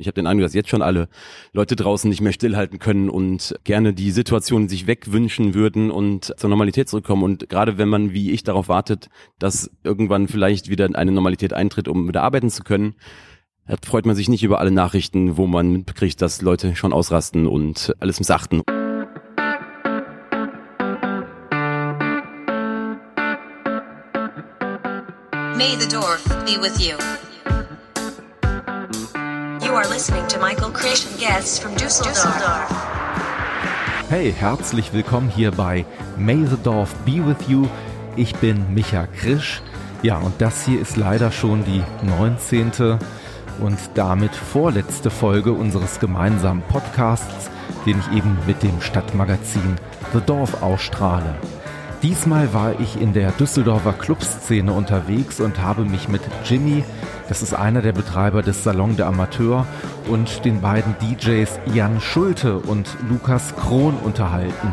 Ich habe den Eindruck, dass jetzt schon alle Leute draußen nicht mehr stillhalten können und gerne die Situation sich wegwünschen würden und zur Normalität zurückkommen. Und gerade wenn man, wie ich, darauf wartet, dass irgendwann vielleicht wieder eine Normalität eintritt, um wieder arbeiten zu können, freut man sich nicht über alle Nachrichten, wo man mitkriegt, dass Leute schon ausrasten und alles missachten. May the Dorf be with you. You are listening to Michael and guests from Düsseldorf. Hey, herzlich willkommen hier bei May the Dorf be with you. Ich bin Micha Krisch. Ja, und das hier ist leider schon die 19. und damit vorletzte Folge unseres gemeinsamen Podcasts, den ich eben mit dem Stadtmagazin The Dorf ausstrahle. Diesmal war ich in der Düsseldorfer Clubszene unterwegs und habe mich mit Jimmy das ist einer der Betreiber des Salon der Amateur und den beiden DJs Jan Schulte und Lukas Krohn unterhalten.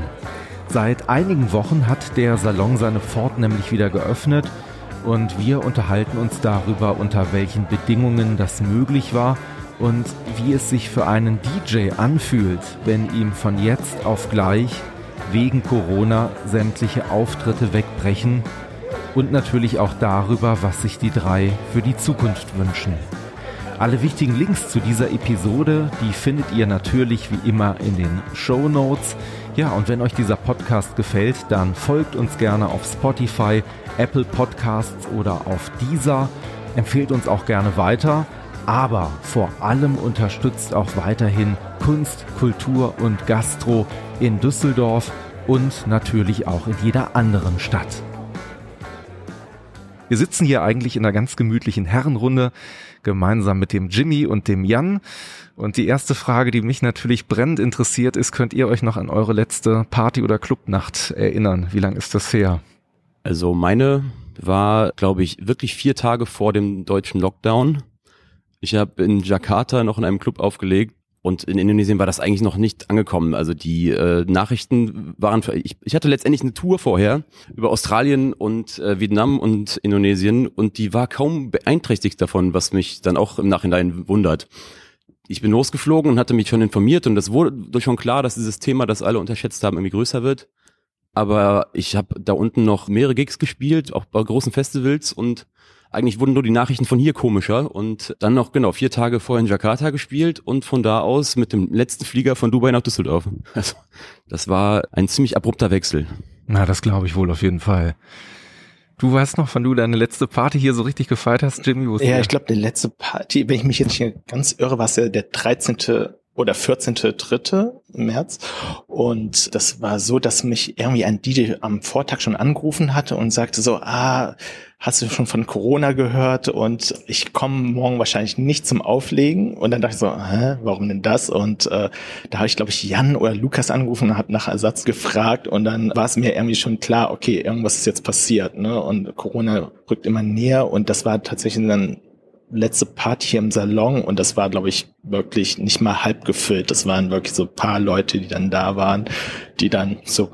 Seit einigen Wochen hat der Salon seine Pforten nämlich wieder geöffnet und wir unterhalten uns darüber, unter welchen Bedingungen das möglich war und wie es sich für einen DJ anfühlt, wenn ihm von jetzt auf gleich wegen Corona sämtliche Auftritte wegbrechen und natürlich auch darüber, was sich die drei für die Zukunft wünschen. Alle wichtigen Links zu dieser Episode, die findet ihr natürlich wie immer in den Show Notes. Ja, und wenn euch dieser Podcast gefällt, dann folgt uns gerne auf Spotify, Apple Podcasts oder auf Deezer. Empfehlt uns auch gerne weiter, aber vor allem unterstützt auch weiterhin Kunst, Kultur und Gastro in Düsseldorf und natürlich auch in jeder anderen Stadt. Wir sitzen hier eigentlich in einer ganz gemütlichen Herrenrunde gemeinsam mit dem Jimmy und dem Jan. Und die erste Frage, die mich natürlich brennend interessiert, ist, könnt ihr euch noch an eure letzte Party- oder Clubnacht erinnern? Wie lang ist das her? Also meine war, glaube ich, wirklich vier Tage vor dem deutschen Lockdown. Ich habe in Jakarta noch in einem Club aufgelegt, und in Indonesien war das eigentlich noch nicht angekommen. Also die äh, Nachrichten waren, ich, ich hatte letztendlich eine Tour vorher über Australien und äh, Vietnam und Indonesien und die war kaum beeinträchtigt davon, was mich dann auch im Nachhinein wundert. Ich bin losgeflogen und hatte mich schon informiert und es wurde schon klar, dass dieses Thema, das alle unterschätzt haben, irgendwie größer wird. Aber ich habe da unten noch mehrere Gigs gespielt, auch bei großen Festivals und eigentlich wurden nur die Nachrichten von hier komischer und dann noch genau vier Tage vorher in Jakarta gespielt und von da aus mit dem letzten Flieger von Dubai nach Düsseldorf. Also, das war ein ziemlich abrupter Wechsel. Na, das glaube ich wohl auf jeden Fall. Du weißt noch, wann du deine letzte Party hier so richtig gefeiert hast, Jimmy? Ja, der? ich glaube, die letzte Party, wenn ich mich jetzt nicht ganz irre, war es ja der 13 oder 14.3. März. Und das war so, dass mich irgendwie ein DJ am Vortag schon angerufen hatte und sagte so, ah, hast du schon von Corona gehört? Und ich komme morgen wahrscheinlich nicht zum Auflegen. Und dann dachte ich so, hä, warum denn das? Und äh, da habe ich, glaube ich, Jan oder Lukas angerufen und habe nach Ersatz gefragt. Und dann war es mir irgendwie schon klar, okay, irgendwas ist jetzt passiert. Ne? Und Corona rückt immer näher. Und das war tatsächlich dann letzte Party hier im Salon und das war, glaube ich, wirklich nicht mal halb gefüllt. Das waren wirklich so paar Leute, die dann da waren, die dann so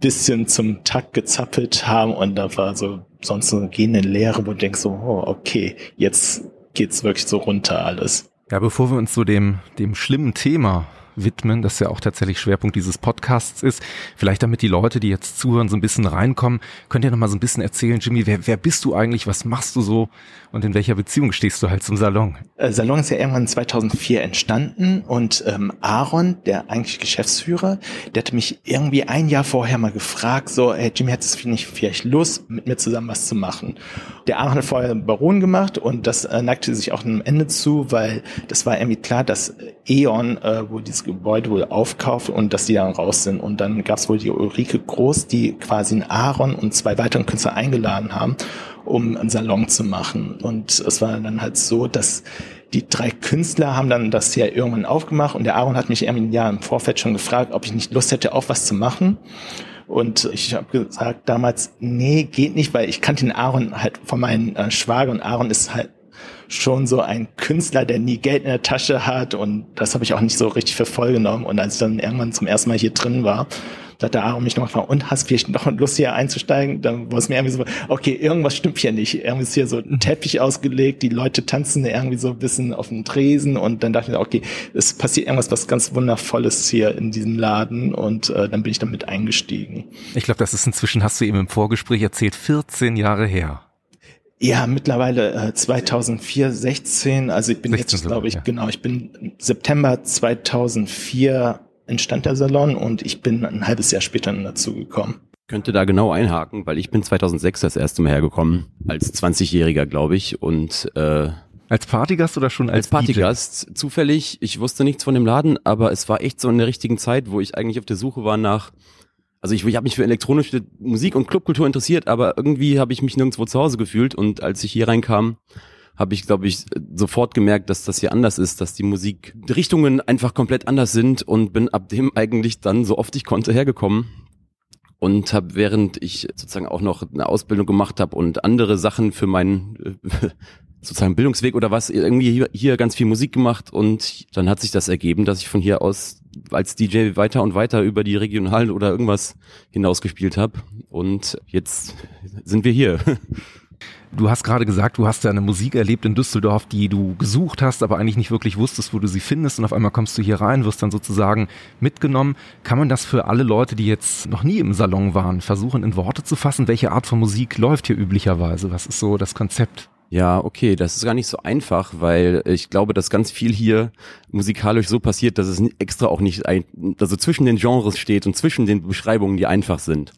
bisschen zum Takt gezappelt haben und da war so sonst so gehende Leere, wo du denkst so, oh, okay, jetzt geht's wirklich so runter alles. Ja, bevor wir uns zu dem, dem schlimmen Thema widmen, das ja auch tatsächlich Schwerpunkt dieses Podcasts ist. Vielleicht damit die Leute, die jetzt zuhören, so ein bisschen reinkommen, könnt ihr noch so ein bisschen erzählen, Jimmy, wer, wer bist du eigentlich, was machst du so und in welcher Beziehung stehst du halt zum Salon? Äh, Salon ist ja irgendwann 2004 entstanden und ähm, Aaron, der eigentlich Geschäftsführer, der hatte mich irgendwie ein Jahr vorher mal gefragt, so, hey Jimmy, hättest du nicht vielleicht Lust, mit mir zusammen was zu machen? Der Aaron hat vorher Baron gemacht und das äh, neigte sich auch einem Ende zu, weil das war irgendwie klar, dass E.ON, äh, wo dieses Gebäude wohl aufkauft und dass die dann raus sind. Und dann gab es wohl die Ulrike Groß, die quasi einen Aaron und zwei weitere Künstler eingeladen haben, um einen Salon zu machen. Und es war dann halt so, dass die drei Künstler haben dann das ja irgendwann aufgemacht und der Aaron hat mich irgendwie ein Jahr im Vorfeld schon gefragt, ob ich nicht Lust hätte, auch was zu machen. Und ich habe gesagt damals, nee, geht nicht, weil ich kannte den Aaron halt von meinen äh, Schwager und Aaron ist halt schon so ein Künstler, der nie Geld in der Tasche hat und das habe ich auch nicht so richtig für voll genommen. Und als ich dann irgendwann zum ersten Mal hier drin war, da hat der Aaron mich noch gefragt, und hast vielleicht noch Lust hier einzusteigen? Dann war es mir irgendwie so, okay, irgendwas stimmt hier nicht. Irgendwie ist hier so ein Teppich ausgelegt, die Leute tanzen irgendwie so ein bisschen auf dem Tresen und dann dachte ich, okay, es passiert irgendwas, was ganz Wundervolles hier in diesem Laden und äh, dann bin ich damit eingestiegen. Ich glaube, das ist inzwischen, hast du eben im Vorgespräch erzählt, 14 Jahre her. Ja, mittlerweile äh, 2004, 16, also ich bin jetzt, glaube ich, ja. genau, ich bin September 2004 entstand der Salon und ich bin ein halbes Jahr später dazu gekommen. Könnte da genau einhaken, weil ich bin 2006 das erste Mal hergekommen, als 20-Jähriger, glaube ich, und äh, als Partygast oder schon als, als Partygast? DJ? Zufällig. Ich wusste nichts von dem Laden, aber es war echt so in der richtigen Zeit, wo ich eigentlich auf der Suche war nach. Also ich, ich habe mich für elektronische Musik und Clubkultur interessiert, aber irgendwie habe ich mich nirgendwo zu Hause gefühlt. Und als ich hier reinkam, habe ich, glaube ich, sofort gemerkt, dass das hier anders ist, dass die Musikrichtungen einfach komplett anders sind und bin ab dem eigentlich dann so oft ich konnte hergekommen und habe während ich sozusagen auch noch eine Ausbildung gemacht habe und andere Sachen für meinen äh, sozusagen Bildungsweg oder was irgendwie hier, hier ganz viel Musik gemacht und dann hat sich das ergeben, dass ich von hier aus als DJ weiter und weiter über die regionalen oder irgendwas hinaus gespielt habe und jetzt sind wir hier. Du hast gerade gesagt, du hast ja eine Musik erlebt in Düsseldorf, die du gesucht hast, aber eigentlich nicht wirklich wusstest, wo du sie findest und auf einmal kommst du hier rein, wirst dann sozusagen mitgenommen. Kann man das für alle Leute, die jetzt noch nie im Salon waren, versuchen in Worte zu fassen? Welche Art von Musik läuft hier üblicherweise? Was ist so das Konzept? Ja, okay, das ist gar nicht so einfach, weil ich glaube, dass ganz viel hier musikalisch so passiert, dass es extra auch nicht, ein, also zwischen den Genres steht und zwischen den Beschreibungen, die einfach sind.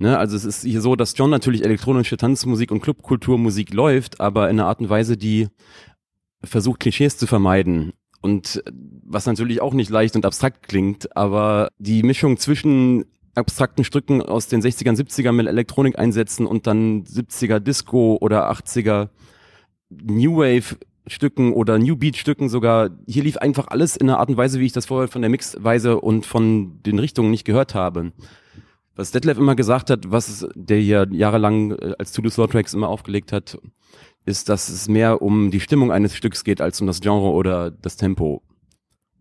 Ne, also es ist hier so, dass John natürlich elektronische Tanzmusik und Clubkulturmusik läuft, aber in einer Art und Weise, die versucht, Klischees zu vermeiden. Und was natürlich auch nicht leicht und abstrakt klingt, aber die Mischung zwischen abstrakten Stücken aus den 60ern, 70ern mit Elektronik einsetzen und dann 70er Disco oder 80er New Wave Stücken oder New Beat Stücken sogar. Hier lief einfach alles in einer Art und Weise, wie ich das vorher von der Mixweise und von den Richtungen nicht gehört habe was Detlef immer gesagt hat, was der hier jahrelang äh, als To-Do Slow Tracks immer aufgelegt hat, ist, dass es mehr um die Stimmung eines Stücks geht als um das Genre oder das Tempo.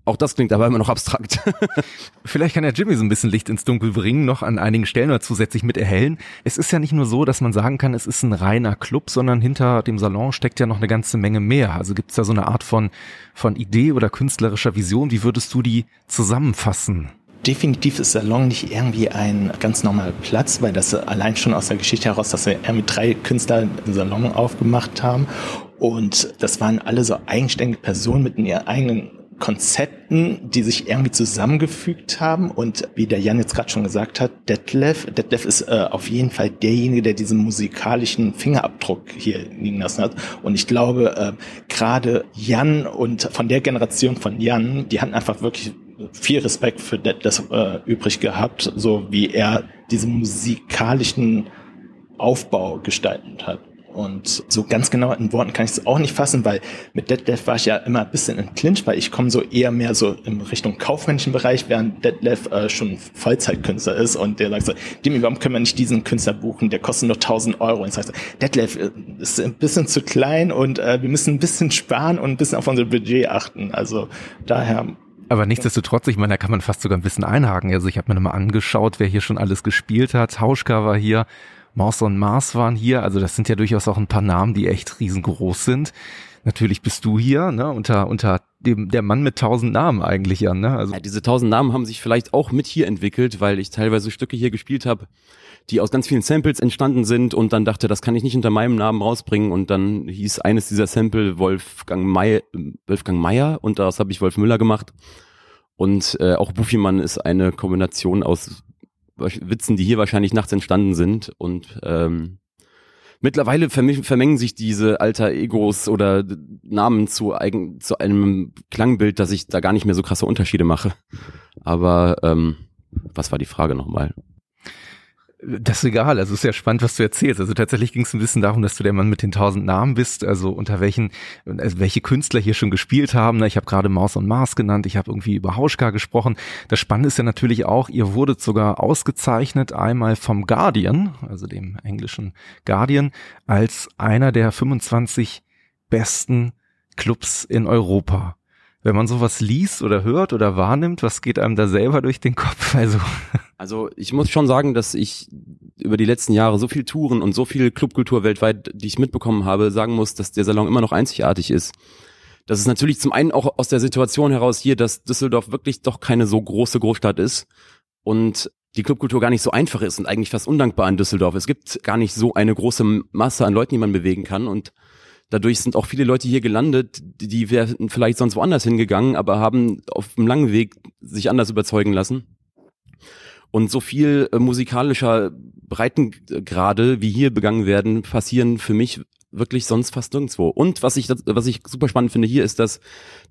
Auch das klingt aber immer noch abstrakt. Vielleicht kann ja Jimmy so ein bisschen Licht ins Dunkel bringen, noch an einigen Stellen oder zusätzlich mit erhellen. Es ist ja nicht nur so, dass man sagen kann, es ist ein reiner Club, sondern hinter dem Salon steckt ja noch eine ganze Menge mehr. Also gibt es da so eine Art von, von Idee oder künstlerischer Vision. Wie würdest du die zusammenfassen? Definitiv ist Salon nicht irgendwie ein ganz normaler Platz, weil das allein schon aus der Geschichte heraus, dass wir irgendwie drei Künstler einen Salon aufgemacht haben. Und das waren alle so eigenständige Personen mit ihren eigenen Konzepten, die sich irgendwie zusammengefügt haben. Und wie der Jan jetzt gerade schon gesagt hat, Detlef, Detlef ist äh, auf jeden Fall derjenige, der diesen musikalischen Fingerabdruck hier liegen lassen hat. Und ich glaube, äh, gerade Jan und von der Generation von Jan, die hatten einfach wirklich viel Respekt für das äh, übrig gehabt, so wie er diesen musikalischen Aufbau gestaltet hat. Und so ganz genau in Worten kann ich es auch nicht fassen, weil mit Detlef war ich ja immer ein bisschen in Clinch, weil ich komme so eher mehr so in Richtung kaufmännischen Bereich, während Detlef äh, schon Vollzeitkünstler ist und der sagt so, Demi, warum können wir nicht diesen Künstler buchen? Der kostet nur 1000 Euro. Und ich sage so, Detlef äh, ist ein bisschen zu klein und äh, wir müssen ein bisschen sparen und ein bisschen auf unser Budget achten. Also daher aber nichtsdestotrotz, ich meine, da kann man fast sogar ein bisschen einhaken. Also ich habe mir nochmal angeschaut, wer hier schon alles gespielt hat. Hauschka war hier, Maus und Mars waren hier. Also das sind ja durchaus auch ein paar Namen, die echt riesengroß sind. Natürlich bist du hier, ne, unter, unter dem, der Mann mit tausend Namen eigentlich, Jan, ne? Also ja, diese tausend Namen haben sich vielleicht auch mit hier entwickelt, weil ich teilweise Stücke hier gespielt habe, die aus ganz vielen Samples entstanden sind und dann dachte, das kann ich nicht unter meinem Namen rausbringen und dann hieß eines dieser Sample Wolfgang May, Wolfgang Meyer und daraus habe ich Wolf Müller gemacht. Und äh, auch Buffymann ist eine Kombination aus Witzen, die hier wahrscheinlich nachts entstanden sind und ähm, Mittlerweile vermengen sich diese alter Egos oder Namen zu, eigen, zu einem Klangbild, dass ich da gar nicht mehr so krasse Unterschiede mache. Aber ähm, was war die Frage nochmal? Das ist egal, also es ist ja spannend, was du erzählst. Also tatsächlich ging es ein bisschen darum, dass du der Mann mit den tausend Namen bist, also unter welchen, also welche Künstler hier schon gespielt haben. Ich habe gerade Maus und Mars genannt, ich habe irgendwie über Hauschka gesprochen. Das Spannende ist ja natürlich auch, ihr wurdet sogar ausgezeichnet einmal vom Guardian, also dem englischen Guardian, als einer der 25 besten Clubs in Europa. Wenn man sowas liest oder hört oder wahrnimmt, was geht einem da selber durch den Kopf? Also, also ich muss schon sagen, dass ich über die letzten Jahre so viel Touren und so viel Clubkultur weltweit, die ich mitbekommen habe, sagen muss, dass der Salon immer noch einzigartig ist. Das ist natürlich zum einen auch aus der Situation heraus hier, dass Düsseldorf wirklich doch keine so große Großstadt ist und die Clubkultur gar nicht so einfach ist und eigentlich fast undankbar in Düsseldorf. Es gibt gar nicht so eine große Masse an Leuten, die man bewegen kann und dadurch sind auch viele Leute hier gelandet, die wären vielleicht sonst woanders hingegangen, aber haben auf einem langen Weg sich anders überzeugen lassen. Und so viel äh, musikalischer Breitengrade, wie hier begangen werden, passieren für mich wirklich sonst fast nirgendwo. Und was ich, was ich super spannend finde hier ist, dass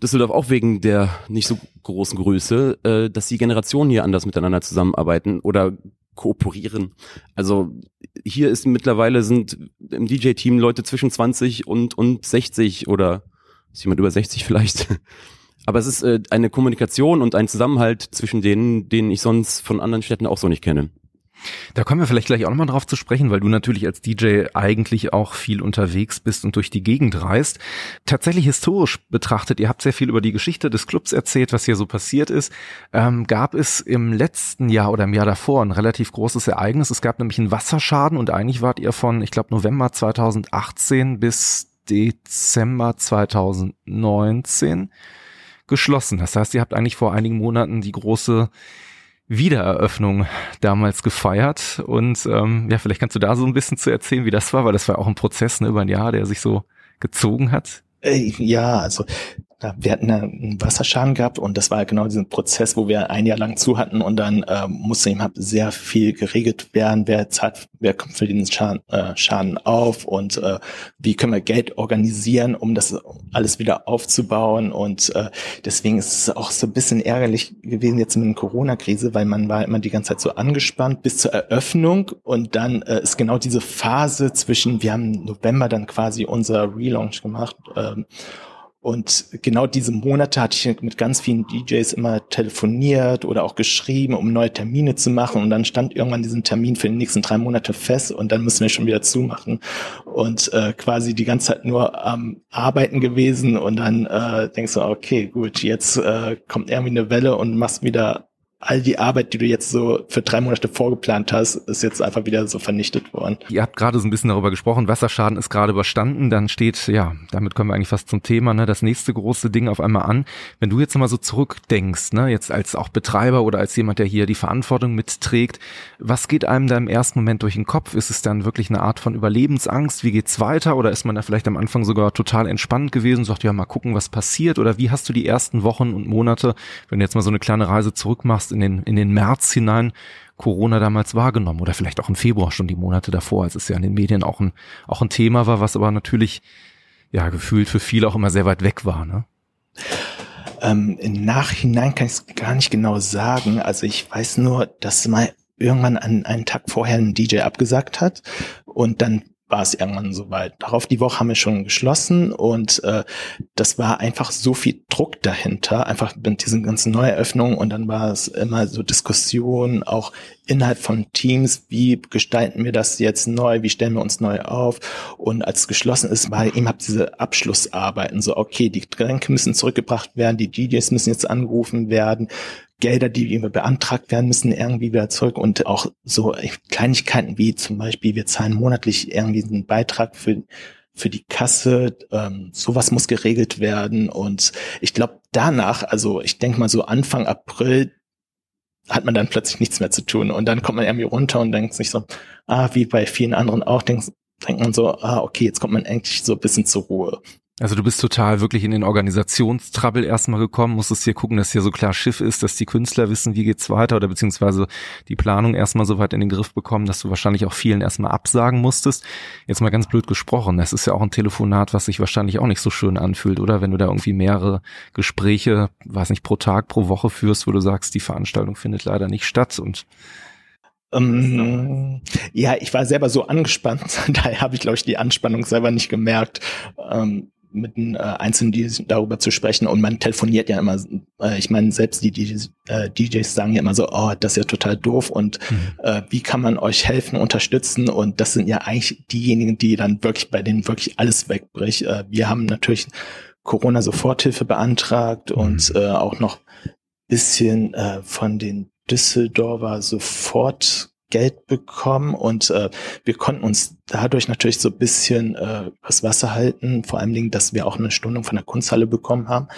Düsseldorf auch wegen der nicht so großen Größe, äh, dass die Generationen hier anders miteinander zusammenarbeiten oder kooperieren. Also hier ist mittlerweile sind im DJ-Team Leute zwischen 20 und, und 60 oder ist jemand über 60 vielleicht. Aber es ist äh, eine Kommunikation und ein Zusammenhalt zwischen denen, den ich sonst von anderen Städten auch so nicht kenne. Da kommen wir vielleicht gleich auch nochmal drauf zu sprechen, weil du natürlich als DJ eigentlich auch viel unterwegs bist und durch die Gegend reist. Tatsächlich historisch betrachtet, ihr habt sehr viel über die Geschichte des Clubs erzählt, was hier so passiert ist. Ähm, gab es im letzten Jahr oder im Jahr davor ein relativ großes Ereignis. Es gab nämlich einen Wasserschaden und eigentlich wart ihr von, ich glaube, November 2018 bis Dezember 2019 geschlossen. Das heißt, ihr habt eigentlich vor einigen Monaten die große Wiedereröffnung damals gefeiert. Und ähm, ja, vielleicht kannst du da so ein bisschen zu erzählen, wie das war, weil das war auch ein Prozess ne, über ein Jahr, der sich so gezogen hat. Äh, ja, also wir hatten einen Wasserschaden gehabt und das war genau dieser Prozess, wo wir ein Jahr lang zu hatten und dann äh, musste eben sehr viel geregelt werden, wer zahlt, wer kommt für den Schaden, äh, Schaden auf und äh, wie können wir Geld organisieren, um das alles wieder aufzubauen? Und äh, deswegen ist es auch so ein bisschen ärgerlich gewesen jetzt mit der Corona-Krise, weil man war immer die ganze Zeit so angespannt bis zur Eröffnung und dann äh, ist genau diese Phase zwischen, wir haben November dann quasi unser Relaunch gemacht ähm, und genau diese Monate hatte ich mit ganz vielen DJs immer telefoniert oder auch geschrieben, um neue Termine zu machen. Und dann stand irgendwann diesen Termin für die nächsten drei Monate fest und dann müssen wir schon wieder zumachen. Und äh, quasi die ganze Zeit nur am Arbeiten gewesen. Und dann äh, denkst du, okay, gut, jetzt äh, kommt irgendwie eine Welle und machst wieder all die Arbeit, die du jetzt so für drei Monate vorgeplant hast, ist jetzt einfach wieder so vernichtet worden. Ihr habt gerade so ein bisschen darüber gesprochen, Wasserschaden ist gerade überstanden, dann steht, ja, damit kommen wir eigentlich fast zum Thema, ne, das nächste große Ding auf einmal an. Wenn du jetzt mal so zurückdenkst, ne, jetzt als auch Betreiber oder als jemand, der hier die Verantwortung mitträgt, was geht einem da im ersten Moment durch den Kopf? Ist es dann wirklich eine Art von Überlebensangst? Wie geht's weiter? Oder ist man da vielleicht am Anfang sogar total entspannt gewesen, sagt, ja, mal gucken, was passiert? Oder wie hast du die ersten Wochen und Monate, wenn du jetzt mal so eine kleine Reise zurückmachst, erst in den, in den März hinein Corona damals wahrgenommen oder vielleicht auch im Februar schon die Monate davor, als es ja in den Medien auch ein, auch ein Thema war, was aber natürlich ja gefühlt für viele auch immer sehr weit weg war. Ne? Ähm, Im Nachhinein kann ich es gar nicht genau sagen. Also ich weiß nur, dass mal irgendwann an einen Tag vorher ein DJ abgesagt hat und dann war es irgendwann soweit. Darauf die Woche haben wir schon geschlossen und äh, das war einfach so viel Druck dahinter, einfach mit diesen ganzen Neueröffnungen und dann war es immer so Diskussionen, auch innerhalb von Teams, wie gestalten wir das jetzt neu, wie stellen wir uns neu auf und als es geschlossen ist, war eben hab diese Abschlussarbeiten, so okay, die Getränke müssen zurückgebracht werden, die DJs müssen jetzt angerufen werden, Gelder, die beantragt werden müssen, irgendwie wieder zurück und auch so Kleinigkeiten wie zum Beispiel, wir zahlen monatlich irgendwie einen Beitrag für für die Kasse, ähm, sowas muss geregelt werden und ich glaube danach, also ich denke mal so Anfang April hat man dann plötzlich nichts mehr zu tun und dann kommt man irgendwie runter und denkt sich so, ah, wie bei vielen anderen auch, denkt, denkt man so, ah, okay, jetzt kommt man endlich so ein bisschen zur Ruhe. Also du bist total wirklich in den Organisationstrabbel erstmal gekommen, musstest hier gucken, dass hier so klar Schiff ist, dass die Künstler wissen, wie geht's weiter oder beziehungsweise die Planung erstmal so weit in den Griff bekommen, dass du wahrscheinlich auch vielen erstmal absagen musstest. Jetzt mal ganz blöd gesprochen, das ist ja auch ein Telefonat, was sich wahrscheinlich auch nicht so schön anfühlt, oder? Wenn du da irgendwie mehrere Gespräche, weiß nicht, pro Tag, pro Woche führst, wo du sagst, die Veranstaltung findet leider nicht statt und ähm, ja, ich war selber so angespannt, daher habe ich, glaube ich, die Anspannung selber nicht gemerkt. Ähm, mit den äh, Einzelnen die darüber zu sprechen und man telefoniert ja immer Äh, ich meine, selbst die DJs, äh, DJs sagen ja immer so, oh, das ist ja total doof und mhm. äh, wie kann man euch helfen, unterstützen? Und das sind ja eigentlich diejenigen, die dann wirklich, bei denen wirklich alles wegbricht. Äh, wir haben natürlich Corona-Soforthilfe beantragt mhm. und äh, auch noch bisschen äh, von den Düsseldorfer Sofort Geld bekommen und äh, wir konnten uns dadurch natürlich so ein bisschen äh, das Wasser halten, vor allen Dingen, dass wir auch eine Stundung von der Kunsthalle bekommen haben.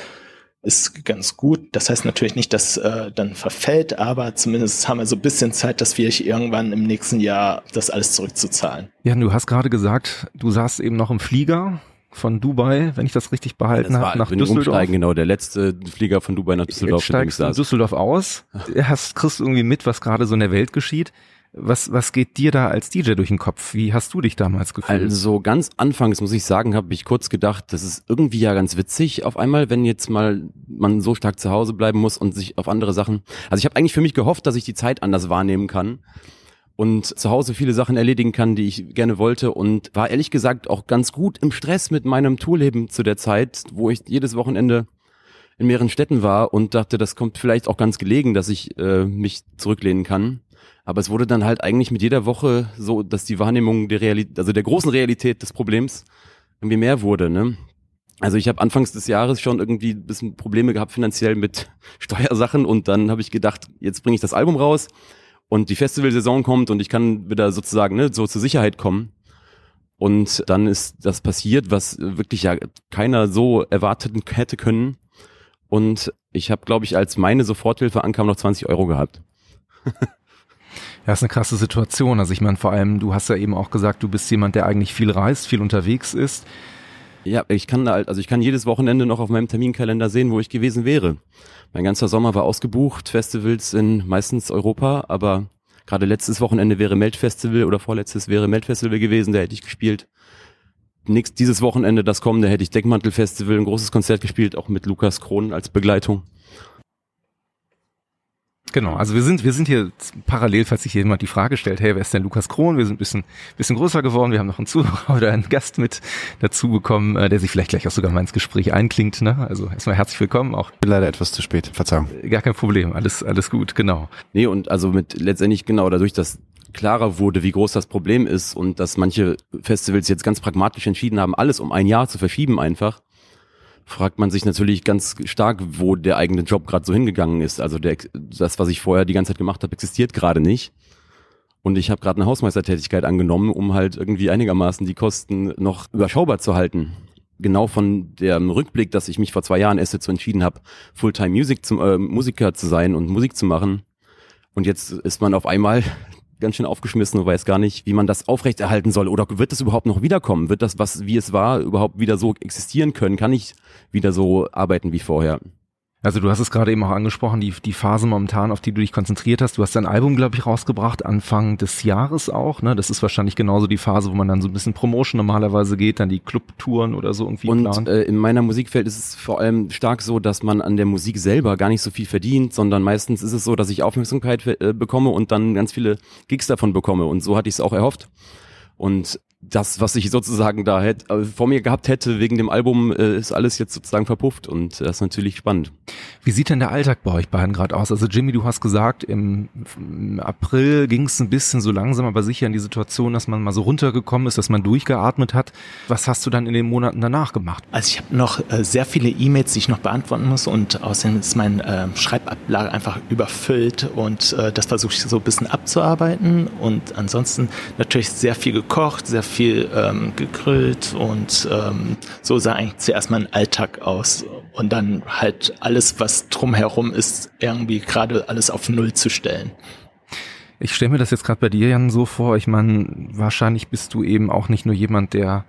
Ist ganz gut. Das heißt natürlich nicht, dass äh, dann verfällt, aber zumindest haben wir so ein bisschen Zeit, dass wir irgendwann im nächsten Jahr das alles zurückzuzahlen. Ja, du hast gerade gesagt, du saßt eben noch im Flieger von Dubai, wenn ich das richtig behalten habe, nach Düsseldorf. Umsteigen, genau, der letzte Flieger von Dubai nach Düsseldorf. Jetzt steigst du in Düsseldorf aus, hast, kriegst irgendwie mit, was gerade so in der Welt geschieht. Was, was geht dir da als DJ durch den Kopf? Wie hast du dich damals gefühlt? Also ganz anfangs muss ich sagen, habe ich kurz gedacht, das ist irgendwie ja ganz witzig auf einmal, wenn jetzt mal man so stark zu Hause bleiben muss und sich auf andere Sachen. Also ich habe eigentlich für mich gehofft, dass ich die Zeit anders wahrnehmen kann und zu Hause viele Sachen erledigen kann, die ich gerne wollte und war ehrlich gesagt auch ganz gut im Stress mit meinem Tourleben zu der Zeit, wo ich jedes Wochenende in mehreren Städten war und dachte, das kommt vielleicht auch ganz gelegen, dass ich äh, mich zurücklehnen kann. Aber es wurde dann halt eigentlich mit jeder Woche so, dass die Wahrnehmung der Realität, also der großen Realität des Problems irgendwie mehr wurde. Ne? Also ich habe anfangs des Jahres schon irgendwie ein bisschen Probleme gehabt finanziell mit Steuersachen und dann habe ich gedacht, jetzt bringe ich das Album raus und die Festivalsaison kommt und ich kann wieder sozusagen ne, so zur Sicherheit kommen. Und dann ist das passiert, was wirklich ja keiner so erwartet hätte können. Und ich habe, glaube ich, als meine Soforthilfe ankam, noch 20 Euro gehabt. Ja, ist eine krasse Situation. Also ich meine, vor allem, du hast ja eben auch gesagt, du bist jemand, der eigentlich viel reist, viel unterwegs ist. Ja, ich kann halt, also ich kann jedes Wochenende noch auf meinem Terminkalender sehen, wo ich gewesen wäre. Mein ganzer Sommer war ausgebucht, Festivals in meistens Europa, aber gerade letztes Wochenende wäre Meldfestival oder vorletztes wäre Meldfestival gewesen, da hätte ich gespielt. Nächst, dieses Wochenende, das kommende, hätte ich Deckmantelfestival, ein großes Konzert gespielt, auch mit Lukas Krohn als Begleitung. Genau, also wir sind, wir sind hier parallel, falls sich jemand die Frage stellt, hey, wer ist denn Lukas Krohn? Wir sind ein bisschen, bisschen größer geworden, wir haben noch einen Zuhörer oder einen Gast mit dazu bekommen, äh, der sich vielleicht gleich auch sogar mal ins Gespräch einklingt. Ne? Also erstmal herzlich willkommen. Auch bin leider etwas zu spät, Verzeihung. Gar kein Problem, alles, alles gut, genau. Nee, und also mit letztendlich genau dadurch, dass klarer wurde, wie groß das Problem ist und dass manche Festivals jetzt ganz pragmatisch entschieden haben, alles um ein Jahr zu verschieben einfach, fragt man sich natürlich ganz stark, wo der eigene Job gerade so hingegangen ist. Also der, das, was ich vorher die ganze Zeit gemacht habe, existiert gerade nicht. Und ich habe gerade eine Hausmeistertätigkeit angenommen, um halt irgendwie einigermaßen die Kosten noch überschaubar zu halten. Genau von dem Rückblick, dass ich mich vor zwei Jahren erst dazu entschieden habe, Fulltime Music zum, äh, Musiker zu sein und Musik zu machen. Und jetzt ist man auf einmal ganz schön aufgeschmissen und weiß gar nicht, wie man das aufrechterhalten soll. Oder wird das überhaupt noch wiederkommen? Wird das, was wie es war, überhaupt wieder so existieren können? Kann ich wieder so arbeiten wie vorher? Also du hast es gerade eben auch angesprochen, die, die Phase momentan, auf die du dich konzentriert hast. Du hast dein Album, glaube ich, rausgebracht, Anfang des Jahres auch. Ne? Das ist wahrscheinlich genauso die Phase, wo man dann so ein bisschen Promotion normalerweise geht, dann die Clubtouren oder so irgendwie Und plant. Äh, in meiner Musikfeld ist es vor allem stark so, dass man an der Musik selber gar nicht so viel verdient, sondern meistens ist es so, dass ich Aufmerksamkeit äh, bekomme und dann ganz viele Gigs davon bekomme. Und so hatte ich es auch erhofft. Und das, was ich sozusagen da hätte, äh, vor mir gehabt hätte wegen dem Album, äh, ist alles jetzt sozusagen verpufft und das ist natürlich spannend. Wie sieht denn der Alltag bei euch beiden gerade aus? Also Jimmy, du hast gesagt, im, im April ging es ein bisschen so langsam, aber sicher in die Situation, dass man mal so runtergekommen ist, dass man durchgeatmet hat. Was hast du dann in den Monaten danach gemacht? Also ich habe noch äh, sehr viele E-Mails, die ich noch beantworten muss und außerdem ist mein äh, Schreibablage einfach überfüllt und äh, das versuche ich so ein bisschen abzuarbeiten und ansonsten natürlich sehr viel gekocht, sehr viel ähm, gegrillt und ähm, so sah eigentlich zuerst mein Alltag aus. Und dann halt alles, was drumherum ist, irgendwie gerade alles auf Null zu stellen. Ich stelle mir das jetzt gerade bei dir, Jan, so vor. Ich meine, wahrscheinlich bist du eben auch nicht nur jemand, der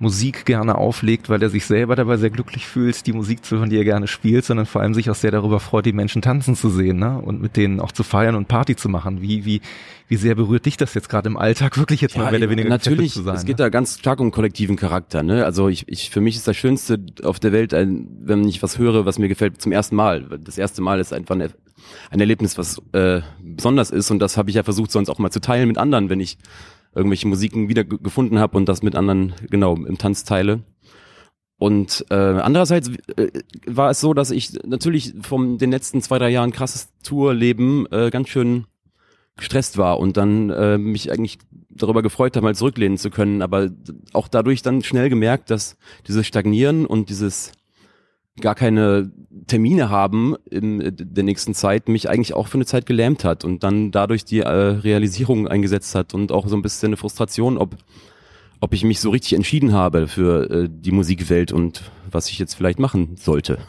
Musik gerne auflegt, weil er sich selber dabei sehr glücklich fühlt, die Musik zu hören, die er gerne spielt, sondern vor allem sich auch sehr darüber freut, die Menschen tanzen zu sehen ne? und mit denen auch zu feiern und Party zu machen. Wie, wie, wie sehr berührt dich das jetzt gerade im Alltag wirklich jetzt ja, mal mehr oder weniger natürlich, zu sein? Es geht ne? da ganz stark um kollektiven Charakter. Ne? Also ich, ich, für mich ist das Schönste auf der Welt, ein, wenn ich was höre, was mir gefällt, zum ersten Mal. Das erste Mal ist einfach eine ein Erlebnis, was äh, besonders ist. Und das habe ich ja versucht, sonst auch mal zu teilen mit anderen, wenn ich irgendwelche Musiken wieder gefunden habe und das mit anderen genau im Tanz teile. Und äh, andererseits äh, war es so, dass ich natürlich von den letzten zwei, drei Jahren krasses Tourleben äh, ganz schön gestresst war und dann äh, mich eigentlich darüber gefreut habe, mal zurücklehnen zu können, aber auch dadurch dann schnell gemerkt, dass dieses Stagnieren und dieses gar keine Termine haben in der nächsten Zeit mich eigentlich auch für eine Zeit gelähmt hat und dann dadurch die äh, Realisierung eingesetzt hat und auch so ein bisschen eine Frustration, ob ob ich mich so richtig entschieden habe für äh, die Musikwelt und was ich jetzt vielleicht machen sollte.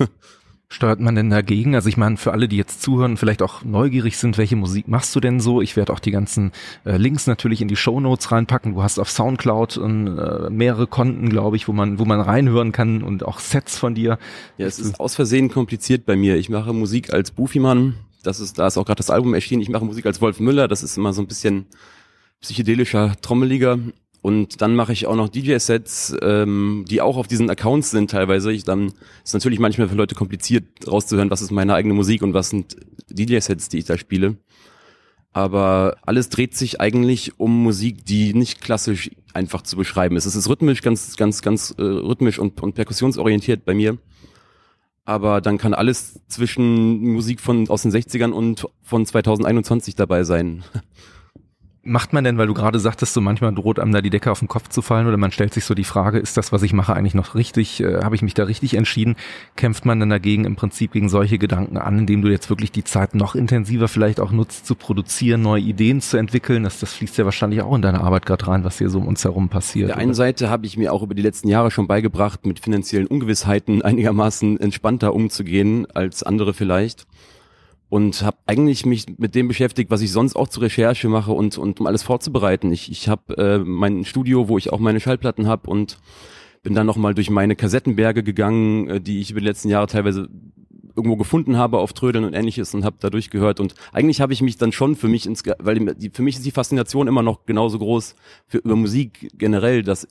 Steuert man denn dagegen? Also ich meine, für alle, die jetzt zuhören, vielleicht auch neugierig sind, welche Musik machst du denn so? Ich werde auch die ganzen äh, Links natürlich in die Show Notes reinpacken. Du hast auf Soundcloud äh, mehrere Konten, glaube ich, wo man, wo man reinhören kann und auch Sets von dir. Ja, es ist aus Versehen kompliziert bei mir. Ich mache Musik als Bufimann. Das ist, da ist auch gerade das Album erschienen. Ich mache Musik als Wolf Müller. Das ist immer so ein bisschen psychedelischer, trommeliger. Und dann mache ich auch noch DJ-Sets, ähm, die auch auf diesen Accounts sind teilweise. Ich, dann ist natürlich manchmal für Leute kompliziert rauszuhören, was ist meine eigene Musik und was sind DJ-Sets, die ich da spiele. Aber alles dreht sich eigentlich um Musik, die nicht klassisch einfach zu beschreiben ist. Es ist rhythmisch, ganz, ganz, ganz äh, rhythmisch und, und perkussionsorientiert bei mir. Aber dann kann alles zwischen Musik von aus den 60ern und von 2021 dabei sein. macht man denn, weil du gerade sagtest, so manchmal droht einem da die Decke auf den Kopf zu fallen oder man stellt sich so die Frage, ist das, was ich mache, eigentlich noch richtig? Äh, Habe ich mich da richtig entschieden? Kämpft man dann dagegen im Prinzip gegen solche Gedanken an, indem du jetzt wirklich die Zeit noch intensiver vielleicht auch nutzt, zu produzieren, neue Ideen zu entwickeln? Das, das fließt ja wahrscheinlich auch in deine Arbeit gerade rein, was hier so um uns herum passiert. Der einen Seite habe ich mir auch über die letzten Jahre schon beigebracht, mit finanziellen Ungewissheiten einigermaßen entspannter umzugehen als andere vielleicht und habe eigentlich mich mit dem beschäftigt, was ich sonst auch zur Recherche mache und, und um alles vorzubereiten. Ich, ich habe äh, mein Studio, wo ich auch meine Schallplatten habe und bin dann nochmal durch meine Kassettenberge gegangen, äh, die ich über die letzten Jahre teilweise irgendwo gefunden habe auf Trödeln und ähnliches und habe da durchgehört und eigentlich habe ich mich dann schon für mich ins weil die, für mich ist die Faszination immer noch genauso groß für über Musik generell, dass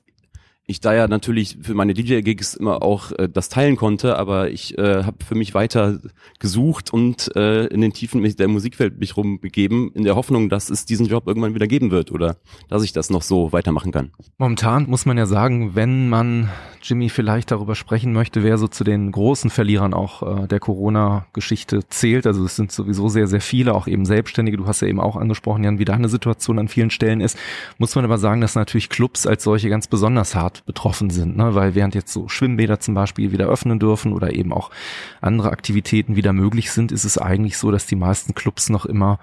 ich da ja natürlich für meine DJ-Gigs immer auch äh, das teilen konnte, aber ich äh, habe für mich weiter gesucht und äh, in den Tiefen der Musikwelt mich rumbegeben, in der Hoffnung, dass es diesen Job irgendwann wieder geben wird oder dass ich das noch so weitermachen kann. Momentan muss man ja sagen, wenn man Jimmy vielleicht darüber sprechen möchte, wer so zu den großen Verlierern auch äh, der Corona-Geschichte zählt. Also es sind sowieso sehr, sehr viele, auch eben Selbstständige. Du hast ja eben auch angesprochen, Jan, wie deine Situation an vielen Stellen ist. Muss man aber sagen, dass natürlich Clubs als solche ganz besonders hart betroffen sind, ne? weil während jetzt so Schwimmbäder zum Beispiel wieder öffnen dürfen oder eben auch andere Aktivitäten wieder möglich sind, ist es eigentlich so, dass die meisten Clubs noch immer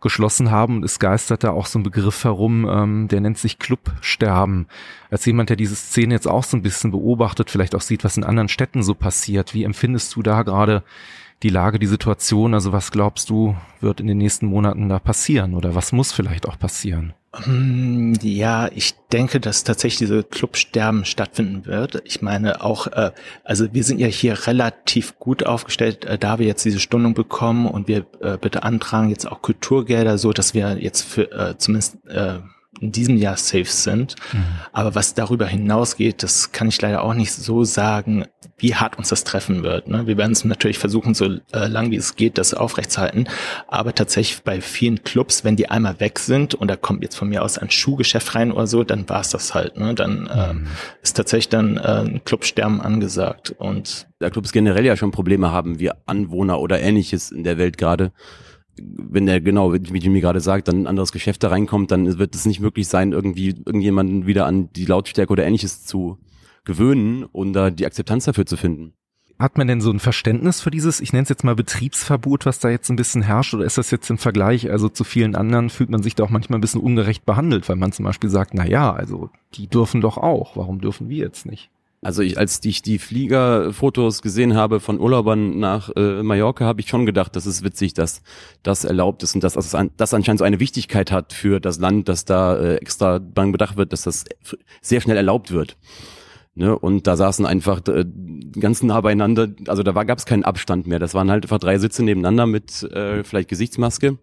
geschlossen haben und es geistert da auch so ein Begriff herum, ähm, der nennt sich Clubsterben. Als jemand, der diese Szene jetzt auch so ein bisschen beobachtet, vielleicht auch sieht, was in anderen Städten so passiert, wie empfindest du da gerade die Lage, die Situation? Also was glaubst du, wird in den nächsten Monaten da passieren oder was muss vielleicht auch passieren? Hm, ja, ich denke, dass tatsächlich diese Clubsterben stattfinden wird. Ich meine auch, äh, also wir sind ja hier relativ gut aufgestellt, äh, da wir jetzt diese Stundung bekommen und wir äh, bitte antragen jetzt auch Kulturgelder, so dass wir jetzt für äh, zumindest äh, in diesem Jahr safe sind. Mhm. Aber was darüber hinausgeht, das kann ich leider auch nicht so sagen, wie hart uns das treffen wird. Ne? Wir werden es natürlich versuchen, so äh, lang wie es geht, das aufrechtzuerhalten. Aber tatsächlich bei vielen Clubs, wenn die einmal weg sind und da kommt jetzt von mir aus ein Schuhgeschäft rein oder so, dann war es das halt. Ne? Dann äh, mhm. ist tatsächlich dann äh, ein Clubsterben angesagt. Und da Clubs generell ja schon Probleme haben, wie Anwohner oder ähnliches in der Welt gerade wenn der genau, wie Jimmy gerade sagt, dann ein anderes Geschäft da reinkommt, dann wird es nicht möglich sein, irgendwie irgendjemanden wieder an die Lautstärke oder ähnliches zu gewöhnen und da die Akzeptanz dafür zu finden. Hat man denn so ein Verständnis für dieses, ich nenne es jetzt mal Betriebsverbot, was da jetzt ein bisschen herrscht, oder ist das jetzt im Vergleich, also zu vielen anderen, fühlt man sich da auch manchmal ein bisschen ungerecht behandelt, weil man zum Beispiel sagt, na ja, also die dürfen doch auch, warum dürfen wir jetzt nicht? Also ich, als ich die Fliegerfotos gesehen habe von Urlaubern nach äh, Mallorca, habe ich schon gedacht, das ist witzig, dass das erlaubt ist und dass das, an, das anscheinend so eine Wichtigkeit hat für das Land, dass da äh, extra beim bedacht wird, dass das sehr schnell erlaubt wird. Ne? Und da saßen einfach äh, ganz nah beieinander, also da gab es keinen Abstand mehr. Das waren halt einfach drei Sitze nebeneinander mit äh, vielleicht Gesichtsmaske.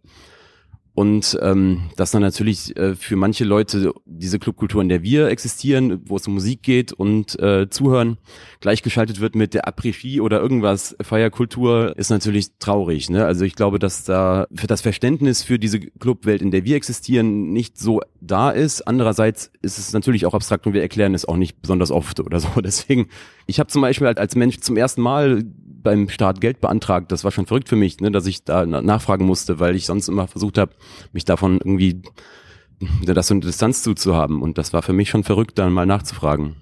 Und ähm, dass dann natürlich äh, für manche Leute diese Clubkultur, in der wir existieren, wo es um Musik geht und äh, Zuhören, gleichgeschaltet wird mit der Après-Ski oder irgendwas Feierkultur, ist natürlich traurig. Ne? Also ich glaube, dass da für das Verständnis für diese Clubwelt, in der wir existieren, nicht so da ist. Andererseits ist es natürlich auch abstrakt und wir erklären es auch nicht besonders oft oder so. Deswegen, ich habe zum Beispiel als Mensch zum ersten Mal beim Staat Geld beantragt. Das war schon verrückt für mich, ne, dass ich da nachfragen musste, weil ich sonst immer versucht habe, mich davon irgendwie das so eine Distanz zuzuhaben. Und das war für mich schon verrückt, dann mal nachzufragen.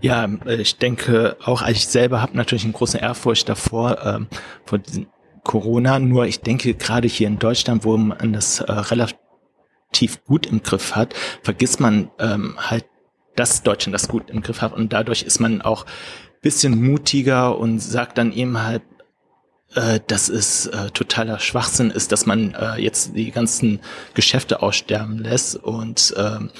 Ja, ich denke auch, ich selber habe natürlich eine große Ehrfurcht davor, ähm, vor diesem Corona. Nur ich denke, gerade hier in Deutschland, wo man das äh, relativ gut im Griff hat, vergisst man ähm, halt, dass Deutschland das gut im Griff hat. Und dadurch ist man auch bisschen mutiger und sagt dann eben halt, äh, dass es äh, totaler Schwachsinn ist, dass man äh, jetzt die ganzen Geschäfte aussterben lässt und ähm,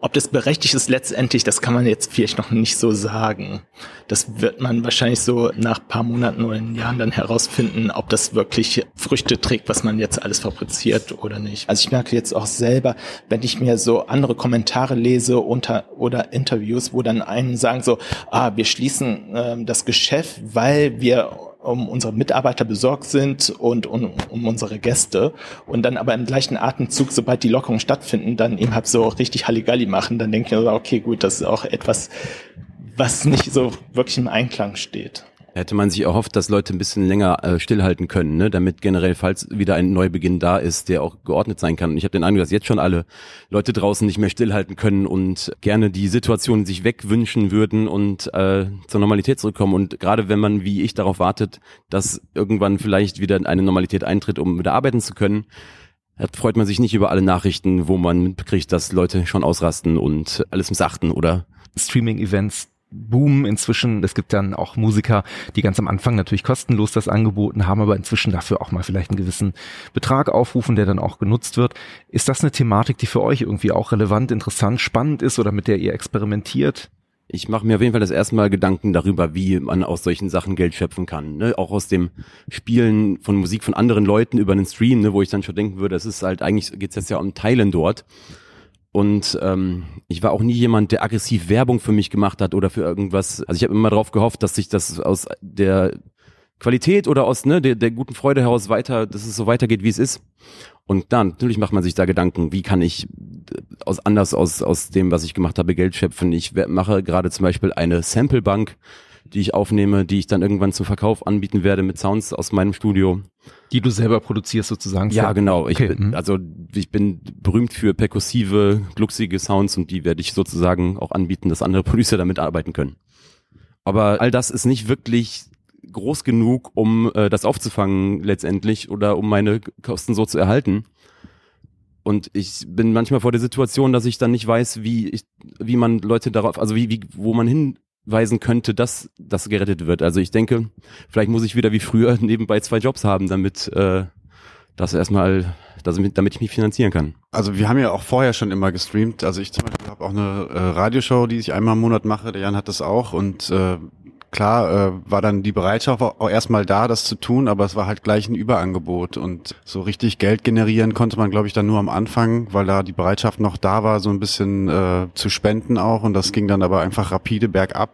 ob das berechtigt ist letztendlich, das kann man jetzt vielleicht noch nicht so sagen. Das wird man wahrscheinlich so nach paar Monaten oder Jahren dann herausfinden, ob das wirklich Früchte trägt, was man jetzt alles fabriziert oder nicht. Also ich merke jetzt auch selber, wenn ich mir so andere Kommentare lese unter oder Interviews, wo dann einen sagen so, ah, wir schließen äh, das Geschäft, weil wir um unsere Mitarbeiter besorgt sind und um, um unsere Gäste. Und dann aber im gleichen Atemzug, sobald die Lockerungen stattfinden, dann eben halt so richtig Halligalli machen, dann denke ich, okay, gut, das ist auch etwas, was nicht so wirklich im Einklang steht hätte man sich erhofft, dass Leute ein bisschen länger äh, stillhalten können, ne? damit generell, falls wieder ein Neubeginn da ist, der auch geordnet sein kann. Und ich habe den Eindruck, dass jetzt schon alle Leute draußen nicht mehr stillhalten können und gerne die Situation sich wegwünschen würden und äh, zur Normalität zurückkommen. Und gerade wenn man, wie ich, darauf wartet, dass irgendwann vielleicht wieder eine Normalität eintritt, um wieder arbeiten zu können, freut man sich nicht über alle Nachrichten, wo man mitkriegt, dass Leute schon ausrasten und alles missachten oder Streaming-Events Boom inzwischen. Es gibt dann auch Musiker, die ganz am Anfang natürlich kostenlos das angeboten haben, aber inzwischen dafür auch mal vielleicht einen gewissen Betrag aufrufen, der dann auch genutzt wird. Ist das eine Thematik, die für euch irgendwie auch relevant, interessant, spannend ist oder mit der ihr experimentiert? Ich mache mir auf jeden Fall das erste Mal Gedanken darüber, wie man aus solchen Sachen Geld schöpfen kann. Ne? Auch aus dem Spielen von Musik von anderen Leuten über einen Stream, ne? wo ich dann schon denken würde, es ist halt eigentlich geht's jetzt ja um Teilen dort. Und ähm, ich war auch nie jemand, der aggressiv Werbung für mich gemacht hat oder für irgendwas. Also ich habe immer darauf gehofft, dass sich das aus der Qualität oder aus ne, der, der guten Freude heraus weiter, dass es so weitergeht, wie es ist. Und dann, natürlich macht man sich da Gedanken, wie kann ich aus anders aus, aus dem, was ich gemacht habe, Geld schöpfen. Ich mache gerade zum Beispiel eine Samplebank, die ich aufnehme, die ich dann irgendwann zum Verkauf anbieten werde mit Sounds aus meinem Studio. Die du selber produzierst sozusagen? Ja, genau. Ich okay. bin, mhm. also ich bin berühmt für perkussive, glucksige Sounds und die werde ich sozusagen auch anbieten, dass andere Producer damit arbeiten können. Aber all das ist nicht wirklich groß genug, um äh, das aufzufangen letztendlich oder um meine Kosten so zu erhalten. Und ich bin manchmal vor der Situation, dass ich dann nicht weiß, wie ich, wie man Leute darauf, also wie, wie, wo man hin weisen könnte, dass das gerettet wird. Also ich denke, vielleicht muss ich wieder wie früher nebenbei zwei Jobs haben, damit äh, das erstmal, damit ich mich finanzieren kann. Also wir haben ja auch vorher schon immer gestreamt. Also ich zum Beispiel habe auch eine äh, Radioshow, die ich einmal im Monat mache. Der Jan hat das auch und äh, klar äh, war dann die Bereitschaft auch erstmal da, das zu tun, aber es war halt gleich ein Überangebot und so richtig Geld generieren konnte man, glaube ich, dann nur am Anfang, weil da die Bereitschaft noch da war, so ein bisschen äh, zu spenden auch und das ging dann aber einfach rapide bergab.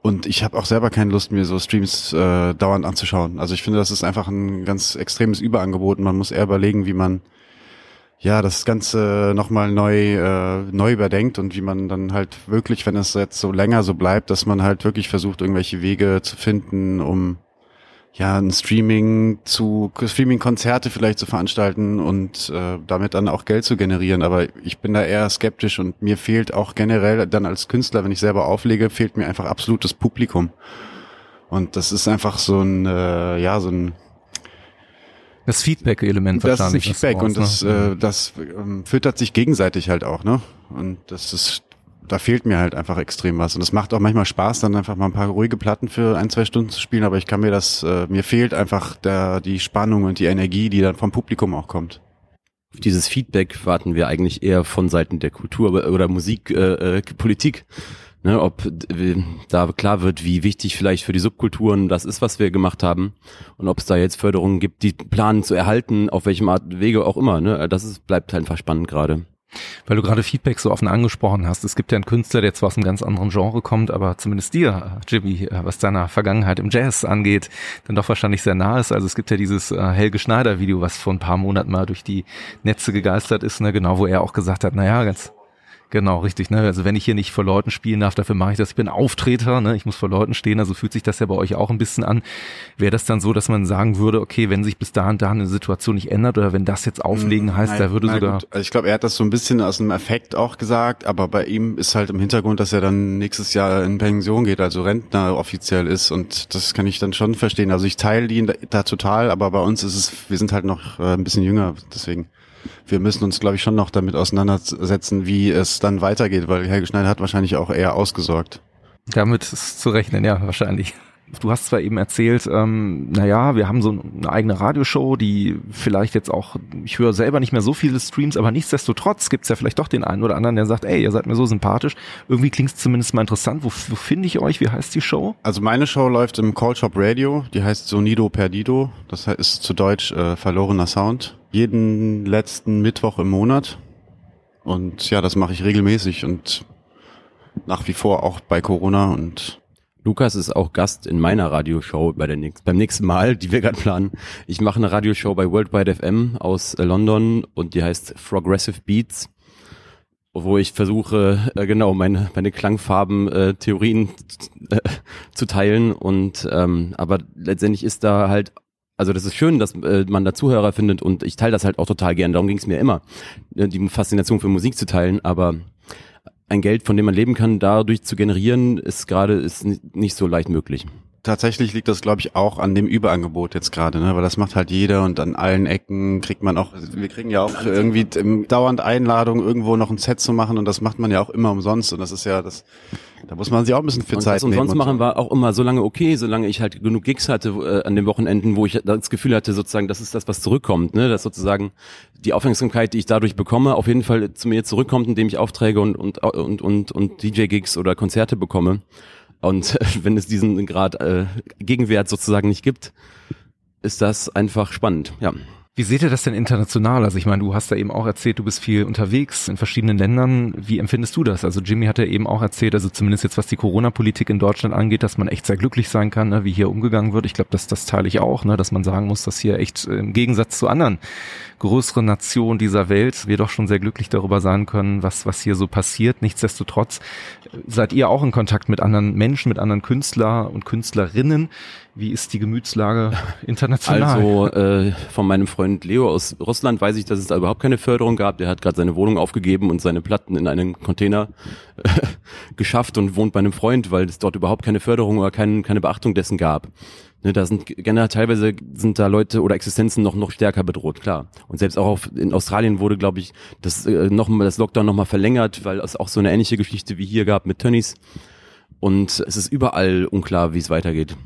Und ich habe auch selber keine Lust, mir so Streams äh, dauernd anzuschauen. Also ich finde, das ist einfach ein ganz extremes Überangebot. Man muss eher überlegen, wie man ja, das Ganze nochmal neu, äh, neu überdenkt und wie man dann halt wirklich, wenn es jetzt so länger so bleibt, dass man halt wirklich versucht, irgendwelche Wege zu finden, um ja, ein Streaming zu, Streaming-Konzerte vielleicht zu veranstalten und äh, damit dann auch Geld zu generieren. Aber ich bin da eher skeptisch und mir fehlt auch generell dann als Künstler, wenn ich selber auflege, fehlt mir einfach absolutes Publikum. Und das ist einfach so ein, äh, ja, so ein das Feedback-Element wahrscheinlich. Das ist ein Feedback und das, ne? äh, das ähm, füttert sich gegenseitig halt auch, ne? Und das ist, da fehlt mir halt einfach extrem was. Und es macht auch manchmal Spaß, dann einfach mal ein paar ruhige Platten für ein, zwei Stunden zu spielen, aber ich kann mir das, äh, mir fehlt einfach der, die Spannung und die Energie, die dann vom Publikum auch kommt. Auf dieses Feedback warten wir eigentlich eher von Seiten der Kultur oder Musik, äh, äh, Politik. Ne, ob da klar wird, wie wichtig vielleicht für die Subkulturen das ist, was wir gemacht haben und ob es da jetzt Förderungen gibt, die planen zu erhalten, auf welchem Art Wege auch immer. Ne? Das ist, bleibt einfach spannend gerade. Weil du gerade Feedback so offen angesprochen hast. Es gibt ja einen Künstler, der zwar aus einem ganz anderen Genre kommt, aber zumindest dir, Jimmy, äh, was deiner Vergangenheit im Jazz angeht, dann doch wahrscheinlich sehr nah ist. Also es gibt ja dieses äh, Helge Schneider Video, was vor ein paar Monaten mal durch die Netze gegeistert ist, ne? genau, wo er auch gesagt hat, naja, ganz Genau, richtig. Ne? Also wenn ich hier nicht vor Leuten spielen darf, dafür mache ich das. Ich bin Auftreter, ne? ich muss vor Leuten stehen. Also fühlt sich das ja bei euch auch ein bisschen an. Wäre das dann so, dass man sagen würde, okay, wenn sich bis dahin da eine Situation nicht ändert oder wenn das jetzt auflegen hm, heißt, nein, da würde sogar. Gut. Also ich glaube, er hat das so ein bisschen aus einem Effekt auch gesagt, aber bei ihm ist halt im Hintergrund, dass er dann nächstes Jahr in Pension geht, also Rentner offiziell ist und das kann ich dann schon verstehen. Also ich teile ihn da, da total, aber bei uns ist es, wir sind halt noch äh, ein bisschen jünger, deswegen wir müssen uns, glaube ich, schon noch damit auseinandersetzen, wie es dann weitergeht, weil Helge Schneider hat wahrscheinlich auch eher ausgesorgt. Damit ist zu rechnen, ja, wahrscheinlich. Du hast zwar eben erzählt, ähm, naja, wir haben so eine eigene Radioshow, die vielleicht jetzt auch, ich höre selber nicht mehr so viele Streams, aber nichtsdestotrotz gibt's ja vielleicht doch den einen oder anderen, der sagt, ey, ihr seid mir so sympathisch. Irgendwie klingt's zumindest mal interessant. Wo, wo finde ich euch? Wie heißt die Show? Also meine Show läuft im Call Shop Radio, die heißt Sonido Perdido. Das ist zu Deutsch äh, verlorener Sound jeden letzten Mittwoch im Monat. Und ja, das mache ich regelmäßig und nach wie vor auch bei Corona und Lukas ist auch Gast in meiner Radioshow bei der nächsten, beim nächsten Mal, die wir gerade planen. Ich mache eine Radioshow bei Worldwide FM aus äh, London und die heißt Progressive Beats, wo ich versuche, äh, genau meine meine Klangfarben äh, äh, zu teilen und ähm, aber letztendlich ist da halt also das ist schön, dass äh, man da Zuhörer findet und ich teile das halt auch total gern. Darum ging es mir immer, äh, die Faszination für Musik zu teilen. Aber ein Geld, von dem man leben kann, dadurch zu generieren, ist gerade ist nicht so leicht möglich. Tatsächlich liegt das, glaube ich, auch an dem Überangebot jetzt gerade, ne? weil das macht halt jeder und an allen Ecken kriegt man auch, wir kriegen ja auch irgendwie dauernd Einladungen, irgendwo noch ein Set zu machen und das macht man ja auch immer umsonst und das ist ja das, da muss man sich auch ein bisschen für und Zeit das umsonst nehmen. machen war auch immer so lange okay, solange ich halt genug Gigs hatte äh, an den Wochenenden, wo ich das Gefühl hatte, sozusagen, das ist das, was zurückkommt, ne? dass sozusagen die Aufmerksamkeit, die ich dadurch bekomme, auf jeden Fall zu mir zurückkommt, indem ich Aufträge und, und, und, und, und DJ-Gigs oder Konzerte bekomme. Und wenn es diesen Grad äh, Gegenwert sozusagen nicht gibt, ist das einfach spannend, ja. Wie seht ihr das denn international? Also ich meine, du hast da eben auch erzählt, du bist viel unterwegs in verschiedenen Ländern. Wie empfindest du das? Also Jimmy hat ja eben auch erzählt, also zumindest jetzt was die Corona-Politik in Deutschland angeht, dass man echt sehr glücklich sein kann, ne, wie hier umgegangen wird. Ich glaube, das, das teile ich auch, ne, dass man sagen muss, dass hier echt im Gegensatz zu anderen größeren Nationen dieser Welt wir doch schon sehr glücklich darüber sein können, was, was hier so passiert. Nichtsdestotrotz seid ihr auch in Kontakt mit anderen Menschen, mit anderen Künstler und Künstlerinnen. Wie ist die Gemütslage international? Also äh, von meinem Freund Leo aus Russland weiß ich, dass es da überhaupt keine Förderung gab. Der hat gerade seine Wohnung aufgegeben und seine Platten in einen Container äh, geschafft und wohnt bei einem Freund, weil es dort überhaupt keine Förderung oder kein, keine Beachtung dessen gab. Ne, da sind generell teilweise sind da Leute oder Existenzen noch noch stärker bedroht, klar. Und selbst auch auf, in Australien wurde, glaube ich, das äh, noch mal das Lockdown noch mal verlängert, weil es auch so eine ähnliche Geschichte wie hier gab mit Tönnies. Und es ist überall unklar, wie es weitergeht.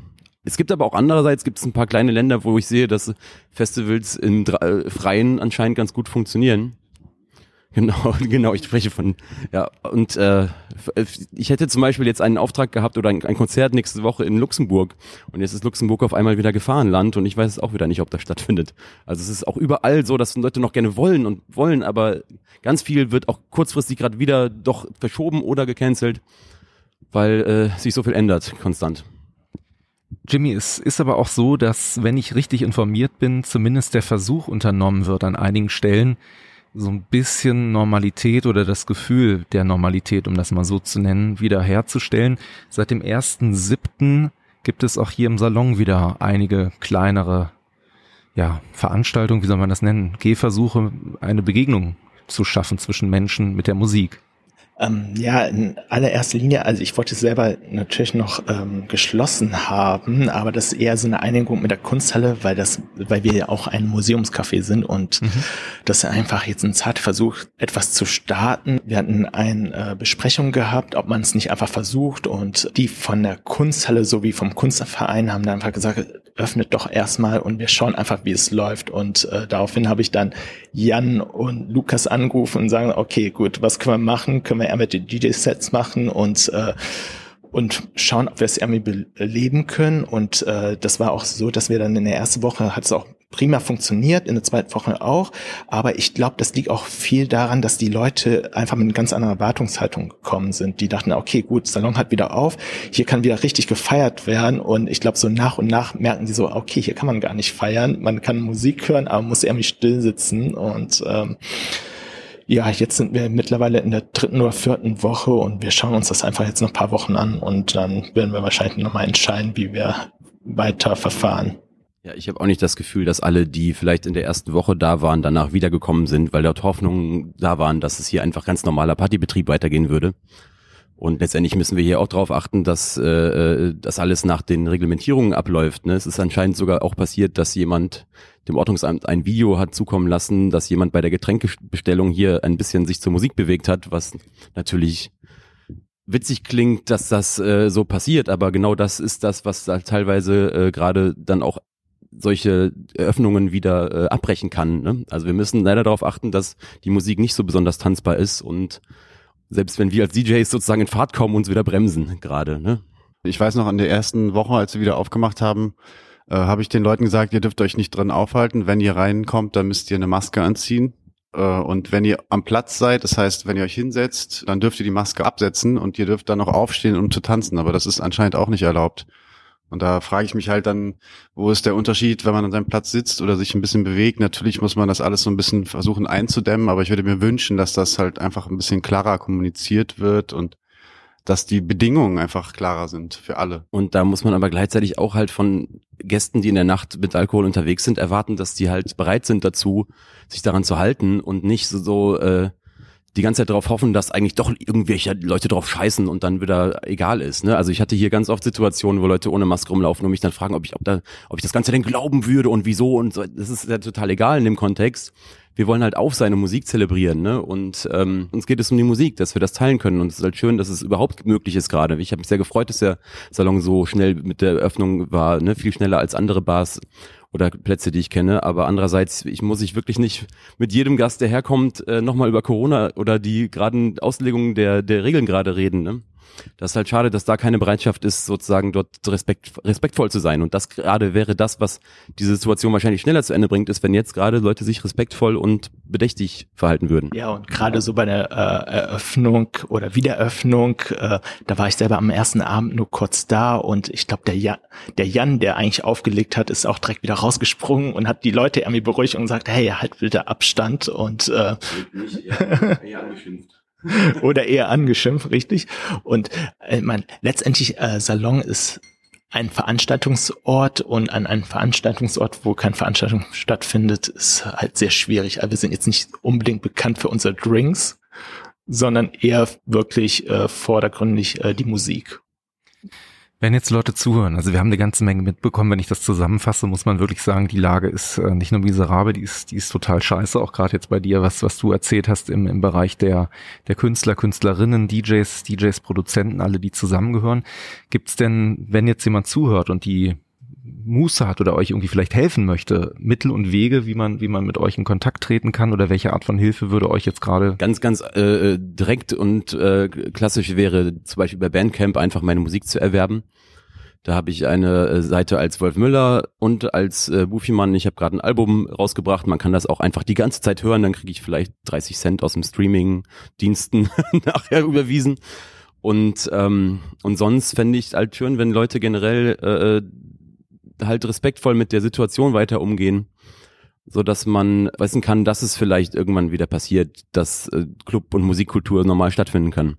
Es gibt aber auch andererseits gibt es ein paar kleine Länder, wo ich sehe, dass Festivals im äh, Freien anscheinend ganz gut funktionieren. Genau, genau, ich spreche von, ja, und äh, ich hätte zum Beispiel jetzt einen Auftrag gehabt oder ein, ein, Konzert nächste Woche in Luxemburg und jetzt ist Luxemburg auf einmal wieder Gefahrenland und ich weiß es auch wieder nicht, ob das stattfindet. Also es ist auch überall so, dass Leute noch gerne wollen und wollen, aber ganz viel wird auch kurzfristig gerade wieder doch verschoben oder gecancelt, weil äh, sich so viel ändert konstant. Jimmy, es ist aber auch so, dass, wenn ich richtig informiert bin, zumindest der Versuch unternommen wird, an einigen Stellen so ein bisschen Normalität oder das Gefühl der Normalität, um das mal so zu nennen, wiederherzustellen. Seit dem ersten siebten gibt es auch hier im Salon wieder einige kleinere ja, Veranstaltungen, wie soll man das nennen, Gehversuche, eine Begegnung zu schaffen zwischen Menschen mit der Musik. Ähm, ja, in allererster Linie, also ich wollte es selber natürlich noch ähm, geschlossen haben, aber das ist eher so eine Einigung mit der Kunsthalle, weil das, weil wir ja auch ein Museumscafé sind und mhm. das ist einfach jetzt ein zarter Versuch, etwas zu starten. Wir hatten eine äh, Besprechung gehabt, ob man es nicht einfach versucht und die von der Kunsthalle sowie vom Kunstverein haben dann einfach gesagt, öffnet doch erstmal und wir schauen einfach, wie es läuft und äh, daraufhin habe ich dann Jan und Lukas angerufen und sagen, okay, gut, was können wir machen? Können wir wir irgendwelche DJ-Sets machen und äh, und schauen, ob wir es irgendwie beleben können. Und äh, das war auch so, dass wir dann in der ersten Woche hat es auch prima funktioniert, in der zweiten Woche auch. Aber ich glaube, das liegt auch viel daran, dass die Leute einfach mit einer ganz anderen Erwartungshaltung gekommen sind. Die dachten, okay, gut, Salon hat wieder auf, hier kann wieder richtig gefeiert werden. Und ich glaube, so nach und nach merken die so, okay, hier kann man gar nicht feiern. Man kann Musik hören, aber muss irgendwie still sitzen. Und ähm, ja, jetzt sind wir mittlerweile in der dritten oder vierten Woche und wir schauen uns das einfach jetzt noch ein paar Wochen an und dann werden wir wahrscheinlich nochmal entscheiden, wie wir weiter verfahren. Ja, ich habe auch nicht das Gefühl, dass alle, die vielleicht in der ersten Woche da waren, danach wiedergekommen sind, weil dort Hoffnungen da waren, dass es hier einfach ganz normaler Partybetrieb weitergehen würde. Und letztendlich müssen wir hier auch darauf achten, dass äh, äh, das alles nach den Reglementierungen abläuft. Ne? Es ist anscheinend sogar auch passiert, dass jemand dem Ordnungsamt ein Video hat zukommen lassen, dass jemand bei der Getränkebestellung hier ein bisschen sich zur Musik bewegt hat, was natürlich witzig klingt, dass das äh, so passiert, aber genau das ist das, was da teilweise äh, gerade dann auch solche Eröffnungen wieder äh, abbrechen kann. Ne? Also wir müssen leider darauf achten, dass die Musik nicht so besonders tanzbar ist und selbst wenn wir als DJs sozusagen in Fahrt kommen, uns wieder bremsen gerade. Ne? Ich weiß noch, an der ersten Woche, als wir wieder aufgemacht haben, äh, habe ich den Leuten gesagt, ihr dürft euch nicht drin aufhalten. Wenn ihr reinkommt, dann müsst ihr eine Maske anziehen. Äh, und wenn ihr am Platz seid, das heißt, wenn ihr euch hinsetzt, dann dürft ihr die Maske absetzen und ihr dürft dann noch aufstehen, um zu tanzen. Aber das ist anscheinend auch nicht erlaubt. Und da frage ich mich halt dann, wo ist der Unterschied, wenn man an seinem Platz sitzt oder sich ein bisschen bewegt? Natürlich muss man das alles so ein bisschen versuchen einzudämmen, aber ich würde mir wünschen, dass das halt einfach ein bisschen klarer kommuniziert wird und dass die Bedingungen einfach klarer sind für alle. Und da muss man aber gleichzeitig auch halt von Gästen, die in der Nacht mit Alkohol unterwegs sind, erwarten, dass die halt bereit sind dazu, sich daran zu halten und nicht so, so äh, die ganze Zeit darauf hoffen, dass eigentlich doch irgendwelche Leute drauf scheißen und dann wieder egal ist. Ne? Also ich hatte hier ganz oft Situationen, wo Leute ohne Maske rumlaufen und mich dann fragen, ob ich, ob da, ob ich das Ganze denn glauben würde und wieso und so. Das ist ja total egal in dem Kontext wir wollen halt auf seine Musik zelebrieren, ne? Und ähm, uns geht es um die Musik, dass wir das teilen können. Und es ist halt schön, dass es überhaupt möglich ist gerade. Ich habe mich sehr gefreut, dass der Salon so schnell mit der Eröffnung war, ne? Viel schneller als andere Bars oder Plätze, die ich kenne. Aber andererseits, ich muss ich wirklich nicht mit jedem Gast, der herkommt, äh, nochmal über Corona oder die geraden Auslegungen der, der Regeln gerade reden. Ne? Das ist halt schade, dass da keine Bereitschaft ist, sozusagen dort respekt, respektvoll zu sein. Und das gerade wäre das, was diese Situation wahrscheinlich schneller zu Ende bringt, ist, wenn jetzt gerade Leute sich respektvoll und bedächtig verhalten würden. Ja, und gerade so bei der äh, Eröffnung oder Wiedereröffnung, äh, da war ich selber am ersten Abend nur kurz da und ich glaube, der, Jan, der Jan, der eigentlich aufgelegt hat, ist auch direkt wieder rausgesprungen und hat die Leute irgendwie beruhigt und gesagt, hey, halt bitte Abstand und äh, ja, ja, oder eher angeschimpft, richtig. Und äh, man, letztendlich äh, Salon ist ein Veranstaltungsort und an einem Veranstaltungsort, wo keine Veranstaltung stattfindet, ist halt sehr schwierig. Also wir sind jetzt nicht unbedingt bekannt für unsere Drinks, sondern eher wirklich äh, vordergründig äh, die Musik. Wenn jetzt Leute zuhören, also wir haben eine ganze Menge mitbekommen, wenn ich das zusammenfasse, muss man wirklich sagen, die Lage ist äh, nicht nur miserabel, die ist, die ist total scheiße, auch gerade jetzt bei dir, was, was du erzählt hast im, im Bereich der, der Künstler, Künstlerinnen, DJs, DJs, Produzenten, alle, die zusammengehören. Gibt's denn, wenn jetzt jemand zuhört und die Muße hat oder euch irgendwie vielleicht helfen möchte, Mittel und Wege, wie man, wie man mit euch in Kontakt treten kann oder welche Art von Hilfe würde euch jetzt gerade? Ganz, ganz äh, direkt und äh, klassisch wäre zum Beispiel bei Bandcamp einfach meine Musik zu erwerben. Da habe ich eine äh, Seite als Wolf Müller und als äh, Bufimann. Ich habe gerade ein Album rausgebracht. Man kann das auch einfach die ganze Zeit hören. Dann kriege ich vielleicht 30 Cent aus dem Streaming-Diensten nachher überwiesen. Und ähm, und sonst fände ich halt schön, wenn Leute generell äh, halt respektvoll mit der Situation weiter umgehen, so dass man wissen kann, dass es vielleicht irgendwann wieder passiert, dass äh, Club- und Musikkultur normal stattfinden kann.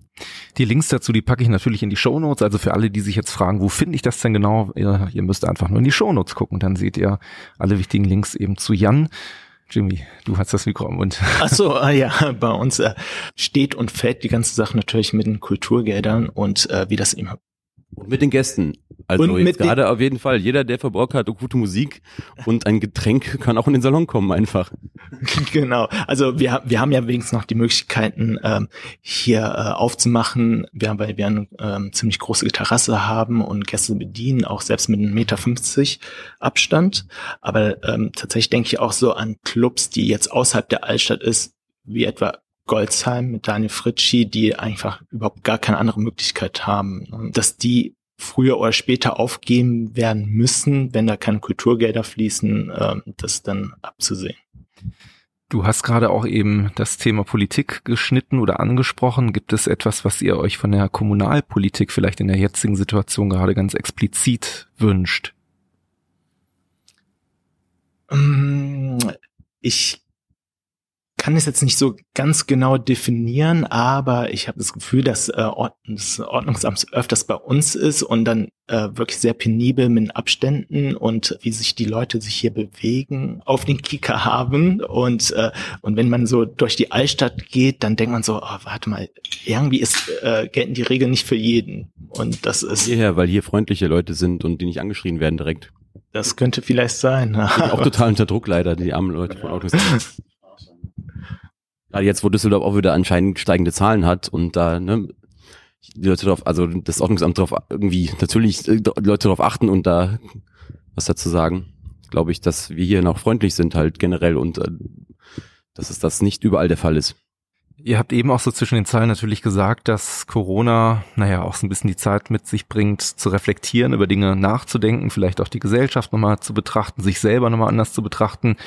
Die Links dazu, die packe ich natürlich in die Show Notes. Also für alle, die sich jetzt fragen, wo finde ich das denn genau? Ihr, ihr müsst einfach nur in die Show Notes gucken, dann seht ihr alle wichtigen Links eben zu Jan. Jimmy, du hast das Mikro am Mund. Ach so, ah, ja, bei uns äh, steht und fällt die ganze Sache natürlich mit den Kulturgeldern und äh, wie das eben und mit den Gästen. Also und jetzt gerade auf jeden Fall, jeder, der Verbrauch hat gute Musik und ein Getränk, kann auch in den Salon kommen einfach. Genau. Also wir, wir haben ja wenigstens noch die Möglichkeiten, ähm, hier äh, aufzumachen, wir, weil wir eine ähm, ziemlich große Terrasse haben und Gäste bedienen, auch selbst mit einem Meter fünfzig Abstand. Aber ähm, tatsächlich denke ich auch so an Clubs, die jetzt außerhalb der Altstadt ist, wie etwa Goldsheim, mit Daniel Fritschi, die einfach überhaupt gar keine andere Möglichkeit haben. Dass die früher oder später aufgeben werden müssen, wenn da keine Kulturgelder fließen, äh, das dann abzusehen. Du hast gerade auch eben das Thema Politik geschnitten oder angesprochen. Gibt es etwas, was ihr euch von der Kommunalpolitik vielleicht in der jetzigen Situation gerade ganz explizit wünscht? Ähm, ich kann es jetzt nicht so ganz genau definieren, aber ich habe das Gefühl, dass äh, das Ordnungsamt öfters bei uns ist und dann äh, wirklich sehr penibel mit Abständen und wie sich die Leute sich hier bewegen, auf den Kicker haben und äh, und wenn man so durch die Altstadt geht, dann denkt man so, oh, warte mal, irgendwie ist äh, gelten die Regeln nicht für jeden und das ist hierher, weil hier freundliche Leute sind und die nicht angeschrien werden direkt. Das könnte vielleicht sein. auch total unter Druck leider, die armen Leute von Ordnungsamt. Gerade jetzt, wo Düsseldorf auch wieder anscheinend steigende Zahlen hat und da, ne, die Leute darauf, also das Ordnungsamt darauf irgendwie natürlich äh, die Leute darauf achten und da was dazu sagen, glaube ich, dass wir hier noch freundlich sind halt generell und äh, dass es das nicht überall der Fall ist. Ihr habt eben auch so zwischen den Zeilen natürlich gesagt, dass Corona, naja, auch so ein bisschen die Zeit mit sich bringt, zu reflektieren, über Dinge nachzudenken, vielleicht auch die Gesellschaft nochmal zu betrachten, sich selber nochmal anders zu betrachten.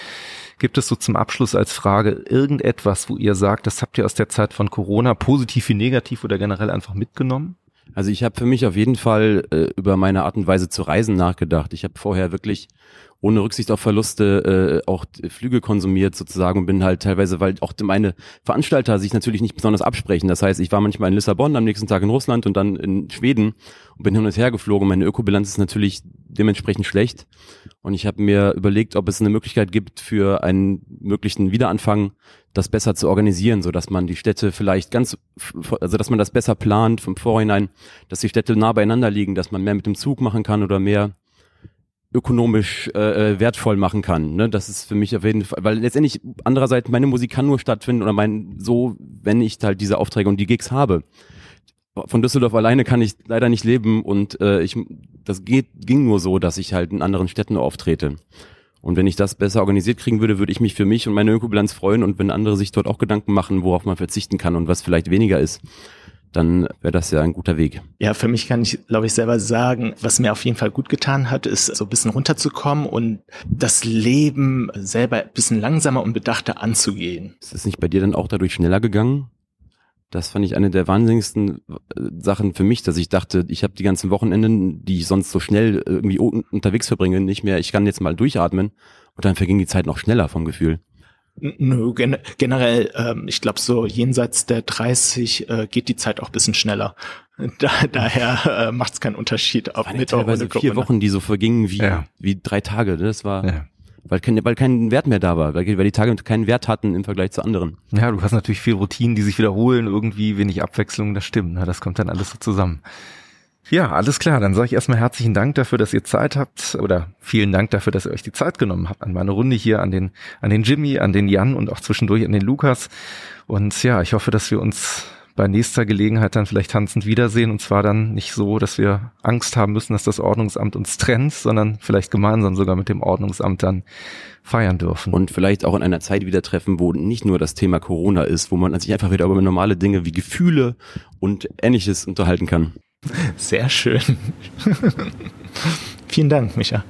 Gibt es so zum Abschluss als Frage irgendetwas, wo ihr sagt, das habt ihr aus der Zeit von Corona positiv wie negativ oder generell einfach mitgenommen? Also ich habe für mich auf jeden Fall äh, über meine Art und Weise zu reisen nachgedacht. Ich habe vorher wirklich ohne Rücksicht auf Verluste äh, auch Flüge konsumiert sozusagen und bin halt teilweise, weil auch meine Veranstalter sich natürlich nicht besonders absprechen. Das heißt, ich war manchmal in Lissabon, am nächsten Tag in Russland und dann in Schweden und bin hin und her geflogen. Meine Ökobilanz ist natürlich dementsprechend schlecht. Und ich habe mir überlegt, ob es eine Möglichkeit gibt für einen möglichen Wiederanfang, das besser zu organisieren, so dass man die Städte vielleicht ganz, also dass man das besser plant vom Vorhinein, dass die Städte nah beieinander liegen, dass man mehr mit dem Zug machen kann oder mehr ökonomisch äh, äh, wertvoll machen kann. Ne? Das ist für mich auf jeden Fall, weil letztendlich andererseits meine Musik kann nur stattfinden oder mein so, wenn ich halt diese Aufträge und die Gigs habe. Von Düsseldorf alleine kann ich leider nicht leben und äh, ich das geht ging nur so, dass ich halt in anderen Städten auftrete. Und wenn ich das besser organisiert kriegen würde, würde ich mich für mich und meine Ökobilanz freuen und wenn andere sich dort auch Gedanken machen, worauf man verzichten kann und was vielleicht weniger ist, dann wäre das ja ein guter Weg. Ja, für mich kann ich, glaube ich, selber sagen, was mir auf jeden Fall gut getan hat, ist so ein bisschen runterzukommen und das Leben selber ein bisschen langsamer und bedachter anzugehen. Ist es nicht bei dir dann auch dadurch schneller gegangen? Das fand ich eine der wahnsinnigsten äh, Sachen für mich, dass ich dachte, ich habe die ganzen Wochenenden, die ich sonst so schnell irgendwie unterwegs verbringe, nicht mehr. Ich kann jetzt mal durchatmen und dann verging die Zeit noch schneller vom Gefühl. Nö, gen generell, ähm, ich glaube so jenseits der 30 äh, geht die Zeit auch bisschen schneller. Da, daher äh, macht es keinen Unterschied, ob mit oder ohne vier Wochen, die so vergingen wie ja. wie drei Tage. Ne? Das war ja. Weil kein weil kein Wert mehr da war, weil, weil die Tage keinen Wert hatten im Vergleich zu anderen. Ja, du hast natürlich viel Routinen, die sich wiederholen, irgendwie wenig Abwechslung, das stimmt. Ne? Das kommt dann alles so zusammen. Ja, alles klar. Dann sage ich erstmal herzlichen Dank dafür, dass ihr Zeit habt oder vielen Dank dafür, dass ihr euch die Zeit genommen habt an meine Runde hier, an den, an den Jimmy, an den Jan und auch zwischendurch an den Lukas. Und ja, ich hoffe, dass wir uns bei nächster Gelegenheit dann vielleicht tanzend wiedersehen und zwar dann nicht so, dass wir Angst haben müssen, dass das Ordnungsamt uns trennt, sondern vielleicht gemeinsam sogar mit dem Ordnungsamt dann feiern dürfen. Und vielleicht auch in einer Zeit wieder treffen, wo nicht nur das Thema Corona ist, wo man sich einfach wieder über normale Dinge wie Gefühle und ähnliches unterhalten kann. Sehr schön. Vielen Dank, Micha.